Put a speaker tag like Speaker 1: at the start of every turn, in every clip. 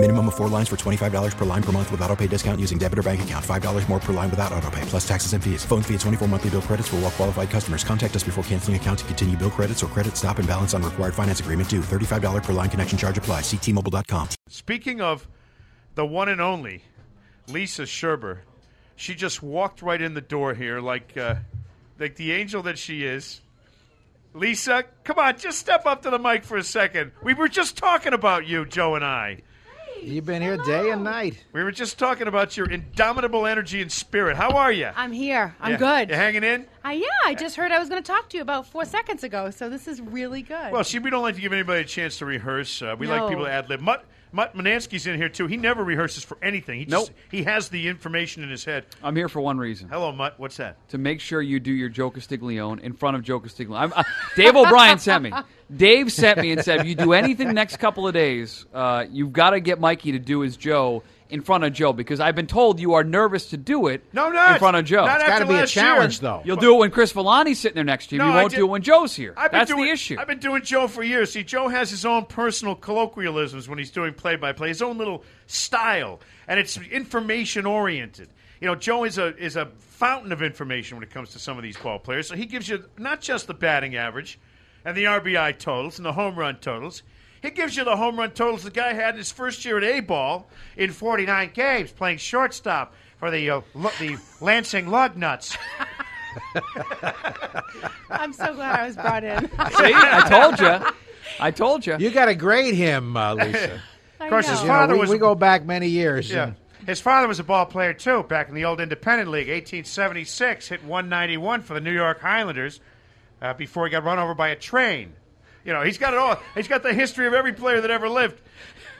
Speaker 1: Minimum of four lines for $25 per line per month with auto pay discount using debit or bank account. $5 more per line without auto pay, plus taxes and fees. Phone fee at 24 monthly bill credits for all well qualified customers. Contact us before canceling account to continue bill credits or credit stop and balance on required finance agreement due. $35 per line connection charge apply. Ctmobile.com.
Speaker 2: Speaking of the one and only Lisa Scherber, she just walked right in the door here like uh, like the angel that she is. Lisa, come on, just step up to the mic for a second. We were just talking about you, Joe and I.
Speaker 3: You've been here day and night.
Speaker 2: We were just talking about your indomitable energy and spirit. How are you?
Speaker 4: I'm here. I'm
Speaker 2: Yeah.
Speaker 4: good.
Speaker 2: You hanging in?
Speaker 4: Uh, yeah, I just heard I was going to talk to you about four seconds ago, so this is really good.
Speaker 2: Well, see, we don't like to give anybody a chance to rehearse. Uh, we like
Speaker 4: No.
Speaker 2: people to ad lib. Mutt, Mutt Manansky's in here too. He never rehearses for anything. He just,
Speaker 5: Nope.
Speaker 2: He has the information in his head.
Speaker 5: I'm here for one reason.
Speaker 2: Hello, Mutt. What's that?
Speaker 5: To make sure you do your Joe Castiglione in front of Joe Castiglione. I'm, uh, Dave O'Brien sent me. Dave sent me and said, if you do anything next couple of days, uh, you've got to get Mikey to do his Joe in front of Joe because I've been told you are nervous to do it
Speaker 2: No, not
Speaker 5: in front of Joe.
Speaker 2: Not
Speaker 3: It's
Speaker 2: after
Speaker 3: got to be a
Speaker 2: last year.
Speaker 3: challenge, though.
Speaker 5: You'll do it when Chris Villani's sitting there next to you.
Speaker 2: No,
Speaker 5: you won't do it when Joe's here.
Speaker 2: I've
Speaker 5: That's
Speaker 2: doing,
Speaker 5: the issue.
Speaker 2: I've been doing Joe for years. See, Joe has his own personal colloquialisms when he's doing play-by-play, his own little style, and it's information oriented. You know, Joe is a is a fountain of information when it comes to some of these ball players. So he gives you not just the batting average and the RBI totals and the home run totals. He gives you the home run totals the guy had in his first year at A ball in 49 games, playing shortstop for the uh, Lu- the Lansing Lugnuts.
Speaker 4: I'm so glad I was brought in.
Speaker 5: See, I told you. I told you.
Speaker 3: You got to grade him, uh, Lisa.
Speaker 4: of
Speaker 2: course, his
Speaker 3: You know,
Speaker 2: Father
Speaker 3: we,
Speaker 2: was
Speaker 3: we
Speaker 2: a-
Speaker 3: go back many years.
Speaker 2: Yeah.
Speaker 3: and
Speaker 2: His father was a ball player too, back in the old Independent League, 1876, hit 191 for the New York Highlanders uh, before he got run over by a train. You know, he's got it all. He's got the history of every player that ever lived.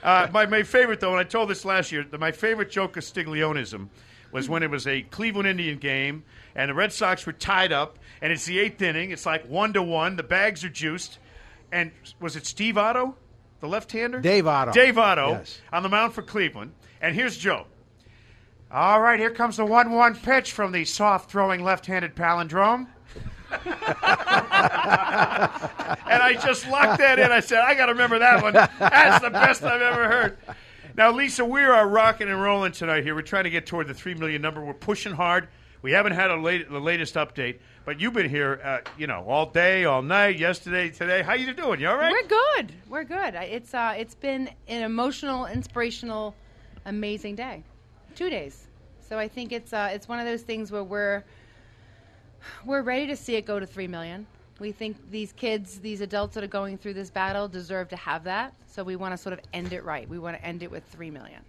Speaker 2: Uh, my, my favorite, though, and I told this last year, that my favorite joke of Stiglionism was when it was a Cleveland Indian game and the Red Sox were tied up, and it's the eighth inning. It's like one to one. The bags are juiced, and was it Steve Otto, the left-hander?
Speaker 3: Dave Otto.
Speaker 2: Dave Otto
Speaker 3: Yes.
Speaker 2: on the mound for Cleveland. And here's Joe. All right, here comes the 1 1 pitch from the soft throwing left handed palindrome. and I just locked that in. I said, I got to remember that one. That's the best I've ever heard. Now, Lisa, we are rocking and rolling tonight here. We're trying to get toward the 3 million number. We're pushing hard. We haven't had a late, the latest update, but you've been here, uh, you know, all day, all night, yesterday, today. How you doing? You all right?
Speaker 4: We're good. We're good. It's uh, it's been an emotional, inspirational, amazing day. Two days. So I think it's uh, it's one of those things where we're we're ready to see it go to three million. We think these kids, these adults that are going through this battle, deserve to have that. So we want to sort of end it right. We want to end it with three million.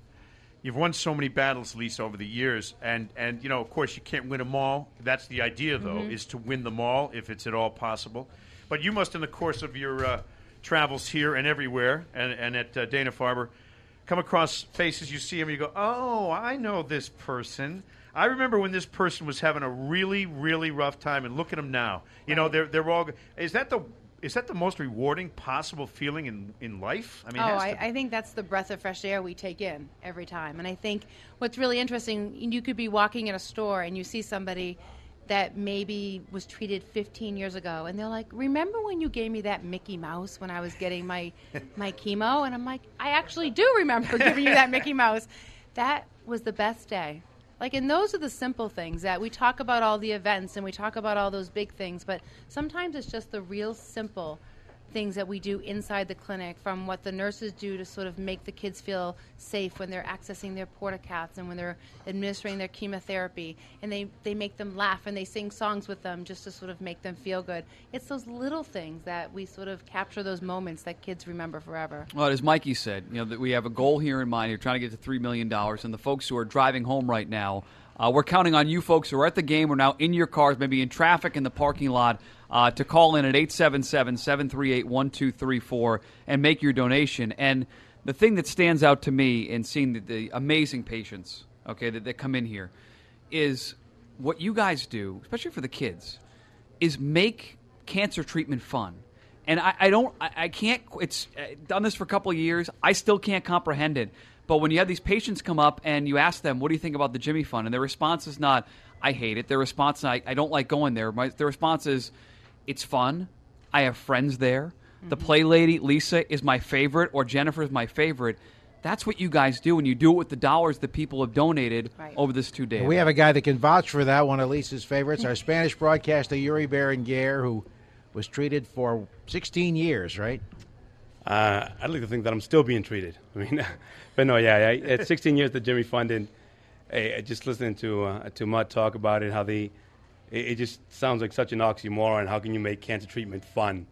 Speaker 2: You've won so many battles, Lisa, over the years, and and you know, of course, you can't win them all. That's the idea, though, is to win them all if it's at all possible. But you must, in the course of your uh, travels here and everywhere, and, and at uh, Dana Farber, come across faces. You see them, you go, "Oh, I know this person." I remember when this person was having a really, really rough time, and look at them now. You know, they're they're all. Is that the is that the most rewarding possible feeling in in life? I mean,
Speaker 4: oh, I. I think that's the breath of fresh air we take in every time. And I think what's really interesting, you could be walking in a store and you see somebody that maybe was treated 15 years ago, and they're like, "Remember when you gave me that Mickey Mouse when I was getting my my chemo?" And I'm like, "I actually do remember giving you that Mickey Mouse. That was the best day." Like, and those are the simple things that we talk about all the events and we talk about all those big things, but sometimes it's just the real simple things that we do inside the clinic from what the nurses do to sort of make the kids feel safe when they're accessing their port-a-caths and when they're administering their chemotherapy and they, they make them laugh and they sing songs with them just to sort of make them feel good it's those little things that we sort of capture those moments that kids remember forever
Speaker 5: Well, as Mikey said, you know that we have a goal here in mind. You're trying to get to three million dollars, and the folks who are driving home right now, uh, we're counting on you folks who are at the game. We're now in your cars, maybe in traffic in the parking lot, uh, to call in at 877-738-1234 and make your donation. And the thing that stands out to me in seeing the, the amazing patients, okay, that, that come in here, is what you guys do, especially for the kids, is make cancer treatment fun And I, I don't, I, I can't. It's uh, done this for a couple of years. I still can't comprehend it. But when you have these patients come up and you ask them, "What do you think about the Jimmy Fund?" and their response is not, "I hate it." Their response, is, "I, I don't like going there." My, their response is, "It's fun. I have friends there. The play lady Lisa is my favorite, or Jennifer is my favorite." That's what you guys do, and you do it with the dollars that people have donated
Speaker 4: Right.
Speaker 5: over this two days.
Speaker 3: We have a guy that can vouch for that, one of Lisa's favorites, our Spanish broadcaster, Yuri Berenguer, who was treated for 16 years, right?
Speaker 6: Uh, I'd like to think that I'm still being treated. I mean, but no, yeah, I, at 16 years the Jimmy Fund, and hey, just listening to uh, to Mutt talk about it, how they, it, it just sounds like such an oxymoron. How can you make cancer treatment fun?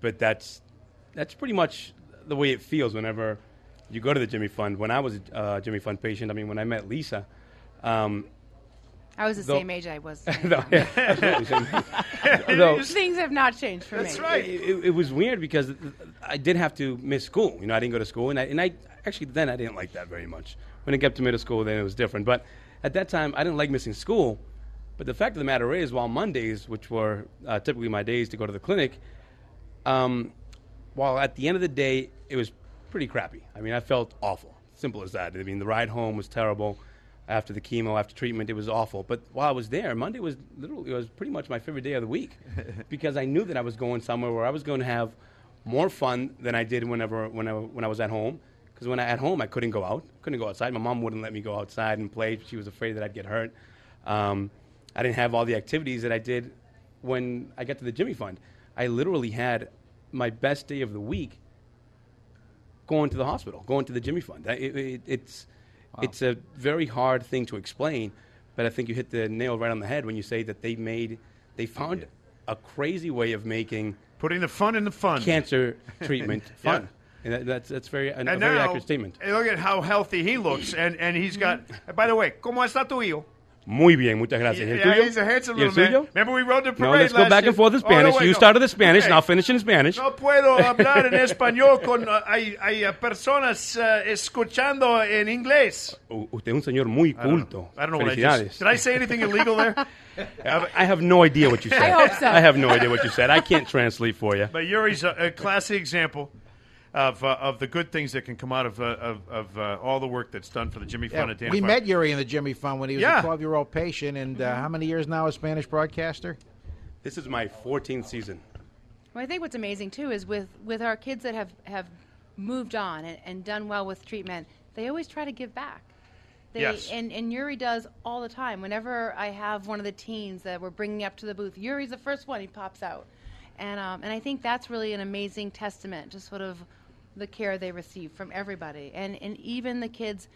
Speaker 6: But that's that's pretty much the way it feels whenever you go to the Jimmy Fund. When I was a uh, Jimmy Fund patient, I mean, when I met Lisa. Um,
Speaker 4: I was the
Speaker 6: Though-
Speaker 4: same age I was.
Speaker 6: yeah. Though-
Speaker 4: Things have not changed for
Speaker 2: That's
Speaker 4: me.
Speaker 2: That's right.
Speaker 6: it, it- it was weird because I did have to miss school. You know, I didn't go to school, and I, and I actually then I didn't like that very much. When I got to middle school, then it was different. But at that time, I didn't like missing school. But the fact of the matter is, while Mondays, which were uh, typically my days to go to the clinic, um, while at the end of the day, it was pretty crappy. I mean, I felt awful. Simple as that. I mean, the ride home was terrible. After the chemo, after treatment, it was awful. But while I was there, Monday was literally it was pretty much my favorite day of the week because I knew that I was going somewhere where I was going to have more fun than I did whenever when I, when I was at home. Because when I at home, I couldn't go out, couldn't go outside. My mom wouldn't let me go outside and play. She was afraid that I'd get hurt. Um, I didn't have all the activities that I did when I got to the Jimmy Fund. I literally had my best day of the week going to the hospital, going to the Jimmy Fund. It, it, it's it's a very hard thing to explain, but I think you hit the nail right on the head when you say that they made they found a crazy way of making
Speaker 2: Putting the fun in the fun.
Speaker 6: cancer treatment fun. And that, that's that's very a, a
Speaker 2: and
Speaker 6: very accurate statement.
Speaker 2: look at how healthy he looks, and, and he's got. By the way, ¿cómo está tu hijo?
Speaker 6: Muy bien, muchas gracias. ¿El
Speaker 2: Yeah,
Speaker 6: tuyo?
Speaker 2: he's a handsome
Speaker 6: ¿Y el
Speaker 2: man.
Speaker 6: suyo?
Speaker 2: Remember we rode the
Speaker 6: No, let's go
Speaker 2: last
Speaker 6: back
Speaker 2: year?
Speaker 6: and forth in
Speaker 2: Oh, no,
Speaker 6: Spanish.
Speaker 2: wait,
Speaker 6: you
Speaker 2: no.
Speaker 6: started the Spanish,
Speaker 2: Okay.
Speaker 6: and I'll finish in Spanish.
Speaker 2: No puedo hablar en español con uh, hay, hay uh, personas uh, escuchando en inglés.
Speaker 6: U- Usted es un señor muy
Speaker 2: I don't
Speaker 6: culto.
Speaker 2: know, I don't know what I
Speaker 6: Felicidades.
Speaker 2: just. Did I say anything illegal there?
Speaker 6: I I have no idea what you said.
Speaker 4: I hope so.
Speaker 6: I have no idea what you said. I can't translate for you.
Speaker 2: But Yuri's a, a classic example of uh, of the good things that can come out of uh, of, of uh, all the work that's done for the Jimmy Fund
Speaker 3: Yeah,
Speaker 2: at Dana
Speaker 3: we
Speaker 2: Farber.
Speaker 3: met Yuri in the Jimmy Fund when he was
Speaker 2: Yeah.
Speaker 3: a 12 year old patient. And uh, how many years now a Spanish broadcaster?
Speaker 6: This is my 14th season.
Speaker 4: Well, I think what's amazing too is with with our kids that have have moved on and, and done well with treatment, they always try to give back. They,
Speaker 2: Yes.
Speaker 4: and, and Yuri does all the time. Whenever I have one of the teens that we're bringing up to the booth, Yuri's the first one. He pops out, and um, and I think that's really an amazing testament to sort of the care they receive from everybody, and and even the kids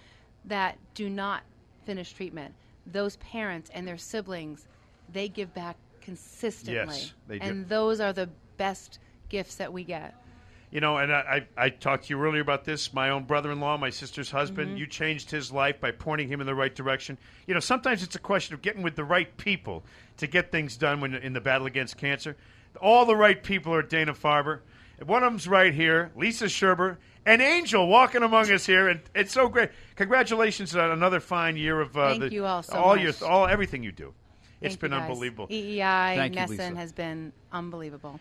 Speaker 4: that do not finish treatment, those parents and their siblings, they give back consistently,
Speaker 2: Yes, they do.
Speaker 4: and those are the best gifts that we get.
Speaker 2: You know, and I, I, I talked to you earlier about this. My own brother-in-law, my sister's husband.
Speaker 4: Mm-hmm.
Speaker 2: You changed his life by pointing him in the right direction. You know, sometimes it's a question of getting with the right people to get things done when in the battle against cancer. All the right people are at Dana Farber. One of them's right here, Lisa Scherber, an angel walking among us here, and it's so great. Congratulations on another fine year of uh,
Speaker 4: Thank
Speaker 2: the,
Speaker 4: you all so
Speaker 2: all
Speaker 4: much.
Speaker 2: your all everything you do. It's
Speaker 4: Thank
Speaker 2: been
Speaker 4: you guys.
Speaker 2: unbelievable.
Speaker 4: EEI,
Speaker 5: Thank NESN
Speaker 4: has been unbelievable.